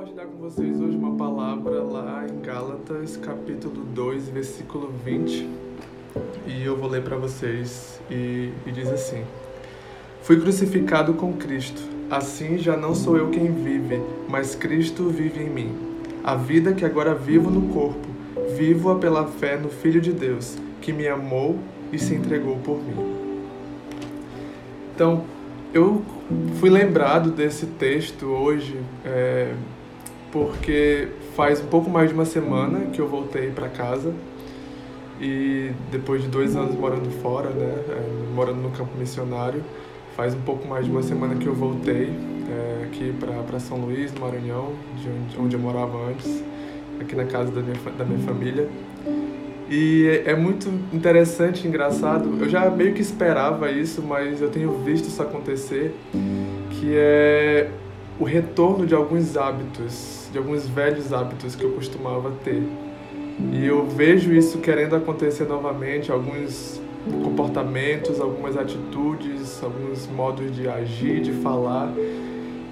compartilhar com vocês hoje uma palavra lá em Gálatas, capítulo 2, versículo 20. E eu vou ler para vocês e, e diz assim: Fui crucificado com Cristo. Assim já não sou eu quem vive, mas Cristo vive em mim. A vida que agora vivo no corpo, vivo-a pela fé no Filho de Deus, que me amou e se entregou por mim. Então, eu fui lembrado desse texto hoje é, porque faz um pouco mais de uma semana que eu voltei para casa e depois de dois anos morando fora, né, é, morando no campo missionário, faz um pouco mais de uma semana que eu voltei é, aqui para São Luís, no Maranhão, de onde, onde eu morava antes, aqui na casa da minha, da minha família. E é muito interessante, engraçado. Eu já meio que esperava isso, mas eu tenho visto isso acontecer, que é o retorno de alguns hábitos, de alguns velhos hábitos que eu costumava ter. E eu vejo isso querendo acontecer novamente, alguns comportamentos, algumas atitudes, alguns modos de agir, de falar,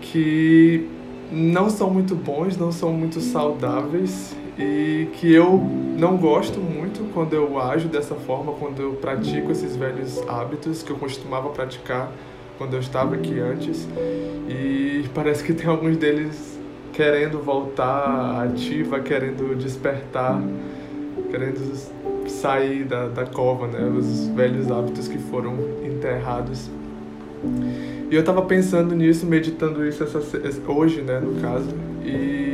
que não são muito bons, não são muito saudáveis e que eu não gosto muito quando eu ajo dessa forma, quando eu pratico esses velhos hábitos que eu costumava praticar quando eu estava aqui antes. E parece que tem alguns deles querendo voltar ativa, querendo despertar, querendo sair da, da cova, né? Os velhos hábitos que foram enterrados. E eu estava pensando nisso, meditando isso essa, hoje, né, no caso, e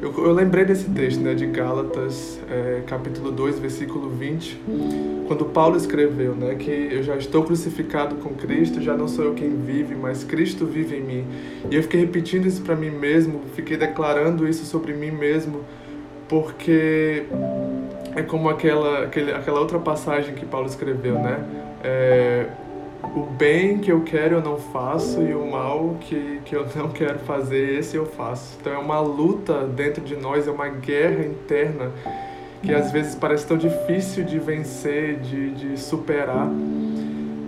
eu, eu lembrei desse texto, né, de Gálatas, é, capítulo 2, versículo 20, quando Paulo escreveu, né, que eu já estou crucificado com Cristo, já não sou eu quem vive, mas Cristo vive em mim. E eu fiquei repetindo isso para mim mesmo, fiquei declarando isso sobre mim mesmo, porque é como aquela, aquele, aquela outra passagem que Paulo escreveu, né? É, o bem que eu quero eu não faço e o mal que, que eu não quero fazer, esse eu faço. Então é uma luta dentro de nós, é uma guerra interna que às vezes parece tão difícil de vencer, de, de superar,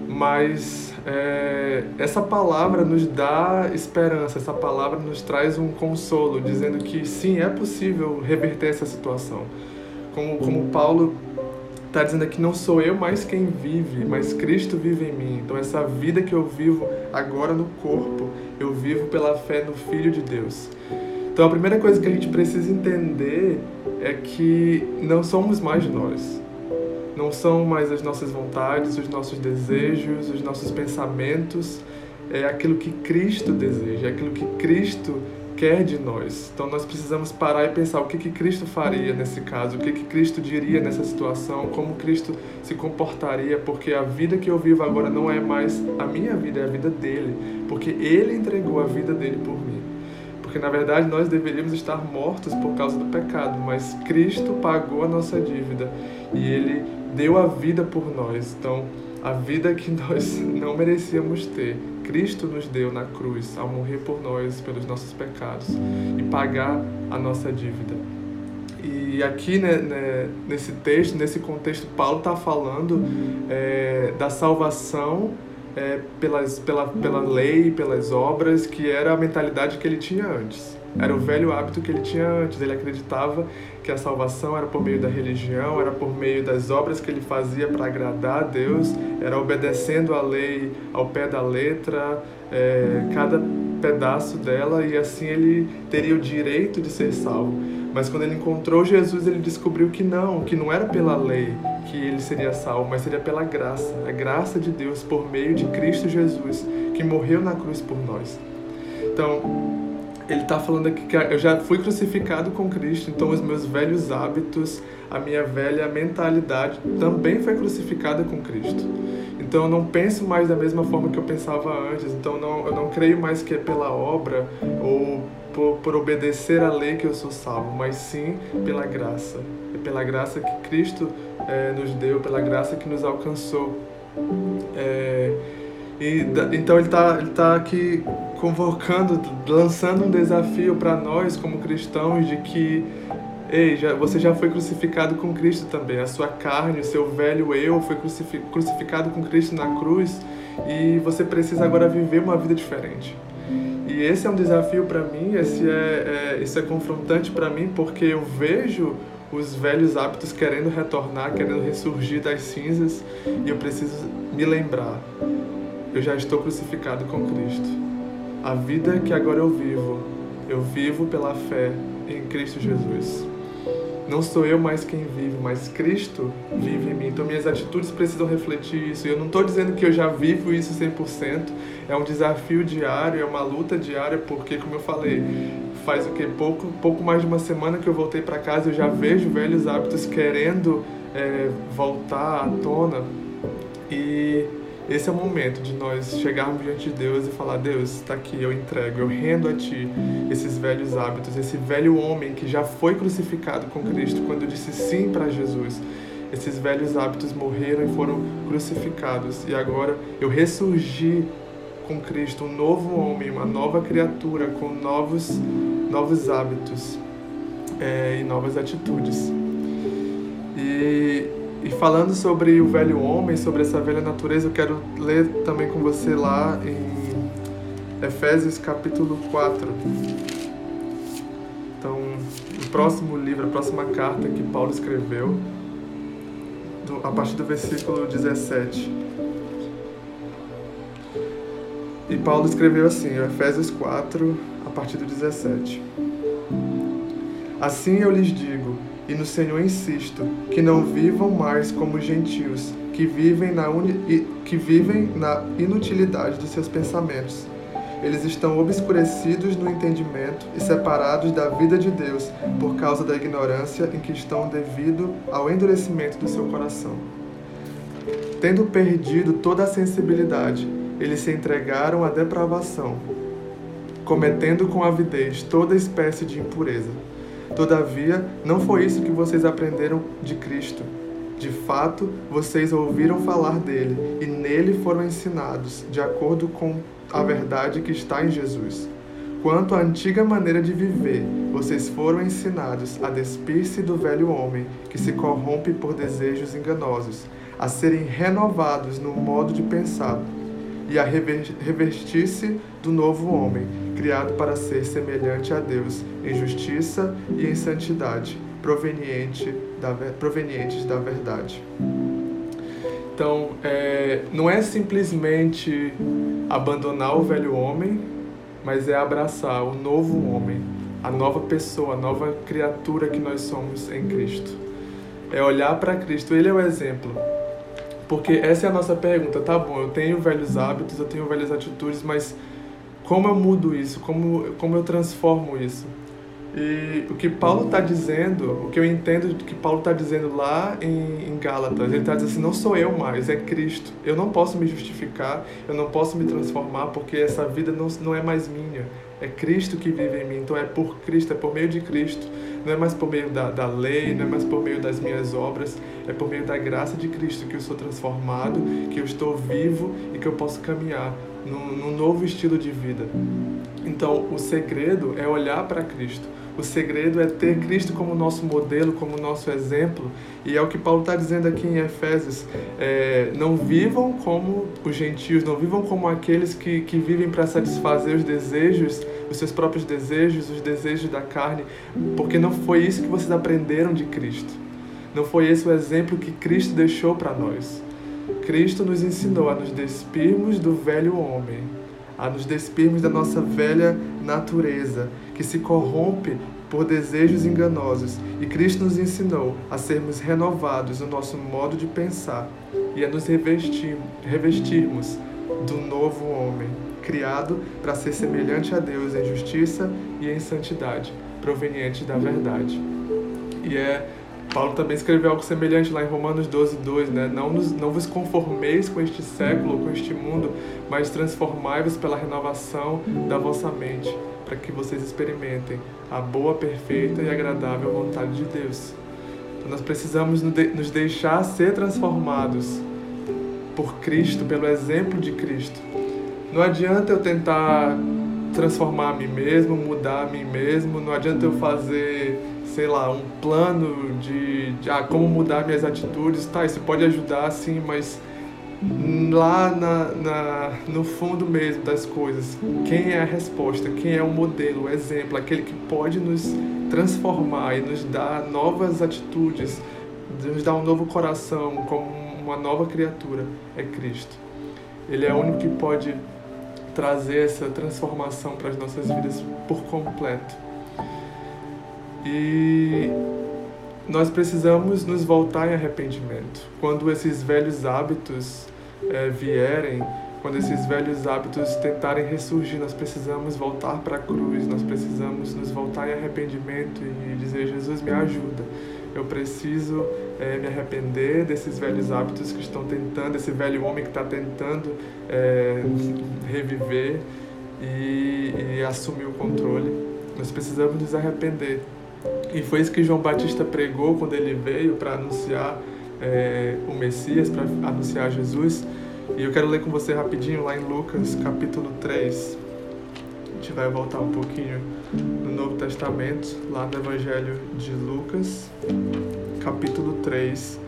mas é, essa palavra nos dá esperança, essa palavra nos traz um consolo, dizendo que sim, é possível reverter essa situação. Como, como Paulo está dizendo aqui: não sou eu mais quem vive, mas Cristo vive em mim. Então, essa vida que eu vivo agora no corpo, eu vivo pela fé no Filho de Deus. Então, a primeira coisa que a gente precisa entender é que não somos mais nós. Não são mais as nossas vontades, os nossos desejos, os nossos pensamentos. É aquilo que Cristo deseja, é aquilo que Cristo quer de nós. Então nós precisamos parar e pensar o que, que Cristo faria nesse caso, o que, que Cristo diria nessa situação, como Cristo se comportaria, porque a vida que eu vivo agora não é mais a minha vida, é a vida dele, porque ele entregou a vida dele por mim. Porque na verdade nós deveríamos estar mortos por causa do pecado, mas Cristo pagou a nossa dívida e ele deu a vida por nós. Então, a vida que nós não merecíamos ter. Cristo nos deu na cruz ao morrer por nós, pelos nossos pecados e pagar a nossa dívida. E aqui né, né, nesse texto, nesse contexto, Paulo está falando é, da salvação é, pelas, pela, pela lei, pelas obras, que era a mentalidade que ele tinha antes. Era o velho hábito que ele tinha antes. Ele acreditava que a salvação era por meio da religião, era por meio das obras que ele fazia para agradar a Deus, era obedecendo a lei ao pé da letra, é, cada pedaço dela, e assim ele teria o direito de ser salvo. Mas quando ele encontrou Jesus, ele descobriu que não, que não era pela lei que ele seria salvo, mas seria pela graça, a graça de Deus por meio de Cristo Jesus, que morreu na cruz por nós. Então, ele está falando aqui que eu já fui crucificado com Cristo, então os meus velhos hábitos, a minha velha mentalidade também foi crucificada com Cristo. Então eu não penso mais da mesma forma que eu pensava antes, então não, eu não creio mais que é pela obra ou por, por obedecer à lei que eu sou salvo, mas sim pela graça. É pela graça que Cristo é, nos deu, pela graça que nos alcançou. É, e, então ele está ele tá aqui convocando, lançando um desafio para nós como cristãos de que ei, já, você já foi crucificado com Cristo também. A sua carne, o seu velho eu foi crucificado com Cristo na cruz e você precisa agora viver uma vida diferente. E esse é um desafio para mim, esse é, é, é confrontante para mim, porque eu vejo os velhos hábitos querendo retornar, querendo ressurgir das cinzas, e eu preciso me lembrar: eu já estou crucificado com Cristo. A vida que agora eu vivo, eu vivo pela fé em Cristo Jesus. Não sou eu mais quem vive, mas Cristo vive em mim. Então minhas atitudes precisam refletir isso. E eu não estou dizendo que eu já vivo isso 100%. É um desafio diário, é uma luta diária, porque, como eu falei, faz o que pouco pouco mais de uma semana que eu voltei para casa eu já vejo velhos hábitos querendo é, voltar à tona e esse é o momento de nós chegarmos diante de Deus e falar Deus está aqui eu entrego eu rendo a Ti esses velhos hábitos esse velho homem que já foi crucificado com Cristo quando disse sim para Jesus esses velhos hábitos morreram e foram crucificados e agora eu ressurgi com Cristo, um novo homem, uma nova criatura com novos, novos hábitos é, e novas atitudes. Falando sobre o velho homem, sobre essa velha natureza, eu quero ler também com você lá em Efésios capítulo 4. Então, o próximo livro, a próxima carta que Paulo escreveu, do, a partir do versículo 17. E Paulo escreveu assim, Efésios 4, a partir do 17. Assim eu lhes digo, e no Senhor insisto, que não vivam mais como gentios, que vivem na, uni, que vivem na inutilidade dos seus pensamentos. Eles estão obscurecidos no entendimento e separados da vida de Deus por causa da ignorância em que estão devido ao endurecimento do seu coração. Tendo perdido toda a sensibilidade, eles se entregaram à depravação, cometendo com avidez toda espécie de impureza. Todavia, não foi isso que vocês aprenderam de Cristo. De fato, vocês ouviram falar dele e nele foram ensinados, de acordo com a verdade que está em Jesus. Quanto à antiga maneira de viver, vocês foram ensinados a despir-se do velho homem, que se corrompe por desejos enganosos, a serem renovados no modo de pensar e a revestir-se do novo homem, criado para ser semelhante a Deus em justiça e em santidade, proveniente da, provenientes da verdade. Então, é, não é simplesmente abandonar o velho homem, mas é abraçar o novo homem, a nova pessoa, a nova criatura que nós somos em Cristo. É olhar para Cristo, Ele é o exemplo. Porque essa é a nossa pergunta, tá bom, eu tenho velhos hábitos, eu tenho velhas atitudes, mas como eu mudo isso? Como, como eu transformo isso? E o que Paulo está dizendo, o que eu entendo do que Paulo está dizendo lá em, em Gálatas, ele está dizendo assim: não sou eu mais, é Cristo. Eu não posso me justificar, eu não posso me transformar, porque essa vida não, não é mais minha. É Cristo que vive em mim. Então é por Cristo, é por meio de Cristo. Não é mais por meio da, da lei, não é mais por meio das minhas obras. É por meio da graça de Cristo que eu sou transformado, que eu estou vivo e que eu posso caminhar num, num novo estilo de vida. Então o segredo é olhar para Cristo o segredo é ter Cristo como nosso modelo, como nosso exemplo. E é o que Paulo está dizendo aqui em Efésios. É, não vivam como os gentios, não vivam como aqueles que, que vivem para satisfazer os desejos, os seus próprios desejos, os desejos da carne, porque não foi isso que vocês aprenderam de Cristo. Não foi esse o exemplo que Cristo deixou para nós. Cristo nos ensinou a nos despirmos do velho homem, a nos despirmos da nossa velha natureza que se corrompe por desejos enganosos, e Cristo nos ensinou a sermos renovados no nosso modo de pensar e a nos revestir, revestirmos do novo homem, criado para ser semelhante a Deus em justiça e em santidade, proveniente da verdade. E é Paulo também escreveu algo semelhante lá em Romanos 12, 2, né? Não, nos, não vos conformeis com este século, com este mundo, mas transformai-vos pela renovação da vossa mente, para que vocês experimentem a boa, perfeita e agradável vontade de Deus. Então nós precisamos nos deixar ser transformados por Cristo, pelo exemplo de Cristo. Não adianta eu tentar transformar a mim mesmo, mudar a mim mesmo, não adianta eu fazer sei lá, um plano de, de ah, como mudar minhas atitudes, tá, isso pode ajudar sim, mas lá na, na, no fundo mesmo das coisas, quem é a resposta, quem é o modelo, o exemplo, aquele que pode nos transformar e nos dar novas atitudes, nos dar um novo coração, como uma nova criatura, é Cristo. Ele é o único que pode trazer essa transformação para as nossas vidas por completo. E nós precisamos nos voltar em arrependimento. Quando esses velhos hábitos é, vierem, quando esses velhos hábitos tentarem ressurgir, nós precisamos voltar para a cruz, nós precisamos nos voltar em arrependimento e dizer: Jesus, me ajuda. Eu preciso é, me arrepender desses velhos hábitos que estão tentando, esse velho homem que está tentando é, reviver e, e assumir o controle. Nós precisamos nos arrepender. E foi isso que João Batista pregou quando ele veio para anunciar é, o Messias, para anunciar Jesus. E eu quero ler com você rapidinho lá em Lucas capítulo 3. A gente vai voltar um pouquinho no Novo Testamento, lá no Evangelho de Lucas, capítulo 3,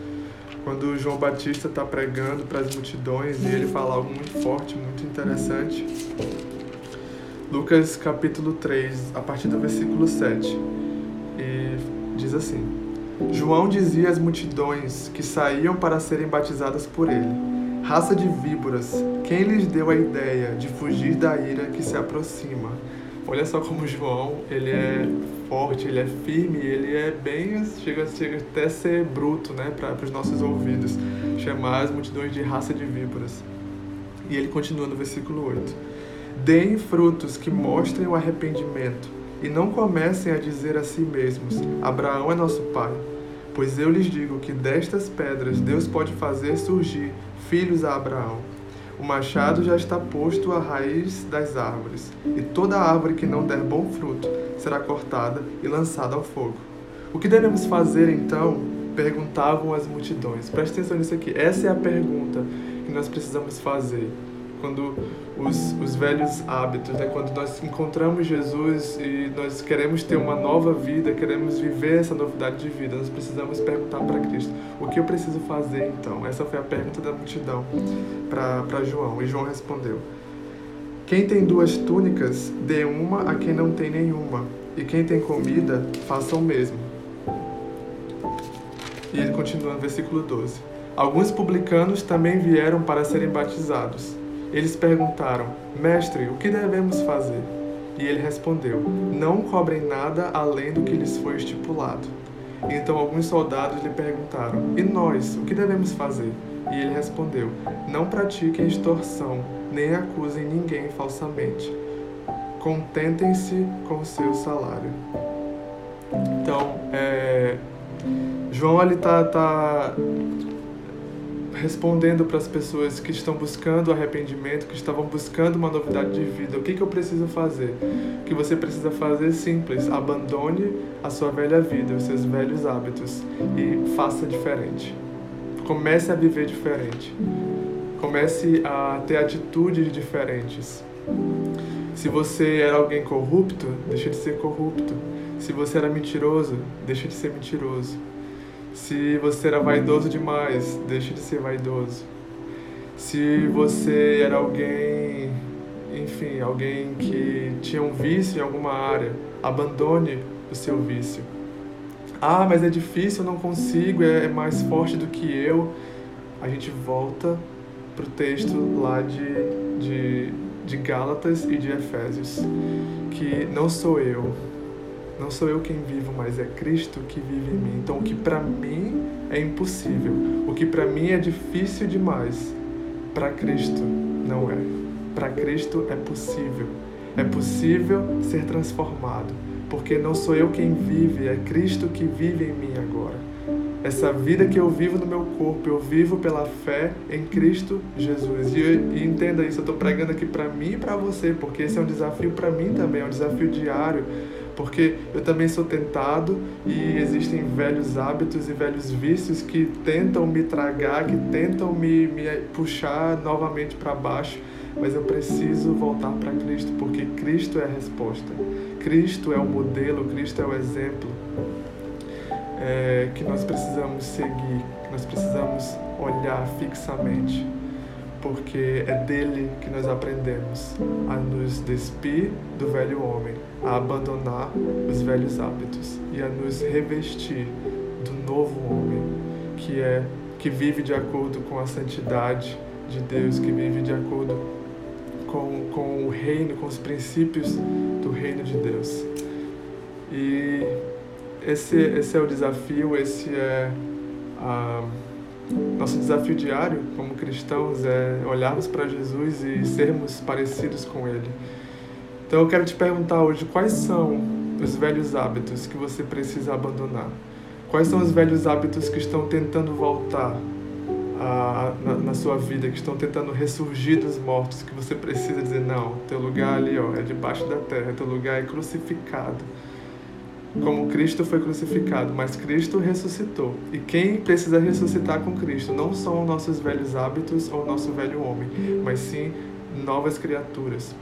quando João Batista está pregando para as multidões e ele fala algo muito forte, muito interessante. Lucas capítulo 3, a partir do versículo 7. E diz assim: João dizia às multidões que saíam para serem batizadas por ele Raça de víboras, quem lhes deu a ideia de fugir da ira que se aproxima? Olha só como João, ele é forte, ele é firme, ele é bem, chega, chega até a ser bruto, né, para os nossos ouvidos, chamar as multidões de raça de víboras. E ele continua no versículo 8: Deem frutos que mostrem o arrependimento, e não comecem a dizer a si mesmos: Abraão é nosso pai. Pois eu lhes digo que destas pedras Deus pode fazer surgir filhos a Abraão. O machado já está posto à raiz das árvores, e toda árvore que não der bom fruto será cortada e lançada ao fogo. O que devemos fazer então? Perguntavam as multidões. Preste atenção nisso aqui. Essa é a pergunta que nós precisamos fazer quando os, os velhos hábitos, né? quando nós encontramos Jesus e nós queremos ter uma nova vida, queremos viver essa novidade de vida, nós precisamos perguntar para Cristo: o que eu preciso fazer então? Essa foi a pergunta da multidão para João. E João respondeu: Quem tem duas túnicas, dê uma a quem não tem nenhuma, e quem tem comida, faça o mesmo. E ele continua no versículo 12. Alguns publicanos também vieram para serem batizados. Eles perguntaram: Mestre, o que devemos fazer? E ele respondeu: Não cobrem nada além do que lhes foi estipulado. Então alguns soldados lhe perguntaram: E nós, o que devemos fazer? E ele respondeu: Não pratiquem extorsão, nem acusem ninguém falsamente. Contentem-se com o seu salário. Então, é, João ali está tá respondendo para as pessoas que estão buscando arrependimento, que estavam buscando uma novidade de vida. O que, que eu preciso fazer? O que você precisa fazer é simples: abandone a sua velha vida, os seus velhos hábitos e faça diferente. Comece a viver diferente. Comece a ter atitudes diferentes. Se você era alguém corrupto, deixe de ser corrupto. Se você era mentiroso, deixe de ser mentiroso. Se você era vaidoso demais, deixe de ser vaidoso. Se você era alguém, enfim, alguém que tinha um vício em alguma área, abandone o seu vício. Ah, mas é difícil, eu não consigo, é, é mais forte do que eu. A gente volta para o texto lá de, de, de Gálatas e de Efésios, que não sou eu, não sou eu quem vivo, mas é Cristo que vive em mim. Então, o que para mim é impossível, o que para mim é difícil demais, para Cristo não é. Para Cristo é possível. É possível ser transformado, porque não sou eu quem vive, é Cristo que vive em mim agora. Essa vida que eu vivo no meu corpo, eu vivo pela fé em Cristo Jesus. E, e entenda isso, eu estou pregando aqui para mim e para você, porque esse é um desafio para mim também, é um desafio diário porque eu também sou tentado e existem velhos hábitos e velhos vícios que tentam me tragar, que tentam me, me puxar novamente para baixo, mas eu preciso voltar para Cristo, porque Cristo é a resposta, Cristo é o modelo, Cristo é o exemplo é, que nós precisamos seguir, que nós precisamos olhar fixamente. Porque é dele que nós aprendemos a nos despir do velho homem, a abandonar os velhos hábitos e a nos revestir do novo homem, que é que vive de acordo com a santidade de Deus, que vive de acordo com, com o reino, com os princípios do reino de Deus. E esse, esse é o desafio, esse é a, nosso desafio diário como cristãos, é olharmos para Jesus e sermos parecidos com Ele. Então eu quero te perguntar hoje quais são os velhos hábitos que você precisa abandonar. Quais são os velhos hábitos que estão tentando voltar a, na, na, sua vida, que estão tentando ressurgir dos mortos, que você precisa dizer, não, teu lugar ali ó, é debaixo da terra, teu lugar é crucificado. Como Cristo foi crucificado, mas Cristo ressuscitou. E quem precisa ressuscitar com Cristo não são nossos velhos hábitos ou nosso velho homem, mas sim novas criaturas.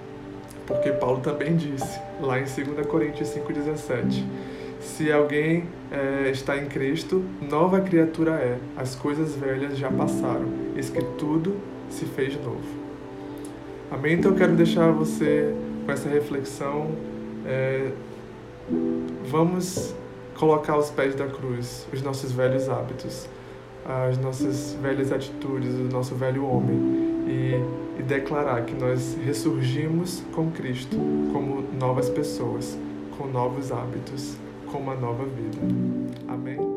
Porque Paulo também disse, lá em 2 Coríntios 5,17 se alguém é, está em Cristo, nova criatura é. As coisas velhas já passaram, eis que tudo se fez novo. Amém? Então eu quero deixar você com essa reflexão. É, vamos colocar aos pés da cruz os nossos velhos hábitos, as nossas velhas atitudes, o nosso velho homem e, e declarar que nós ressurgimos com Cristo como novas pessoas, com novos hábitos com uma nova vida. Amém?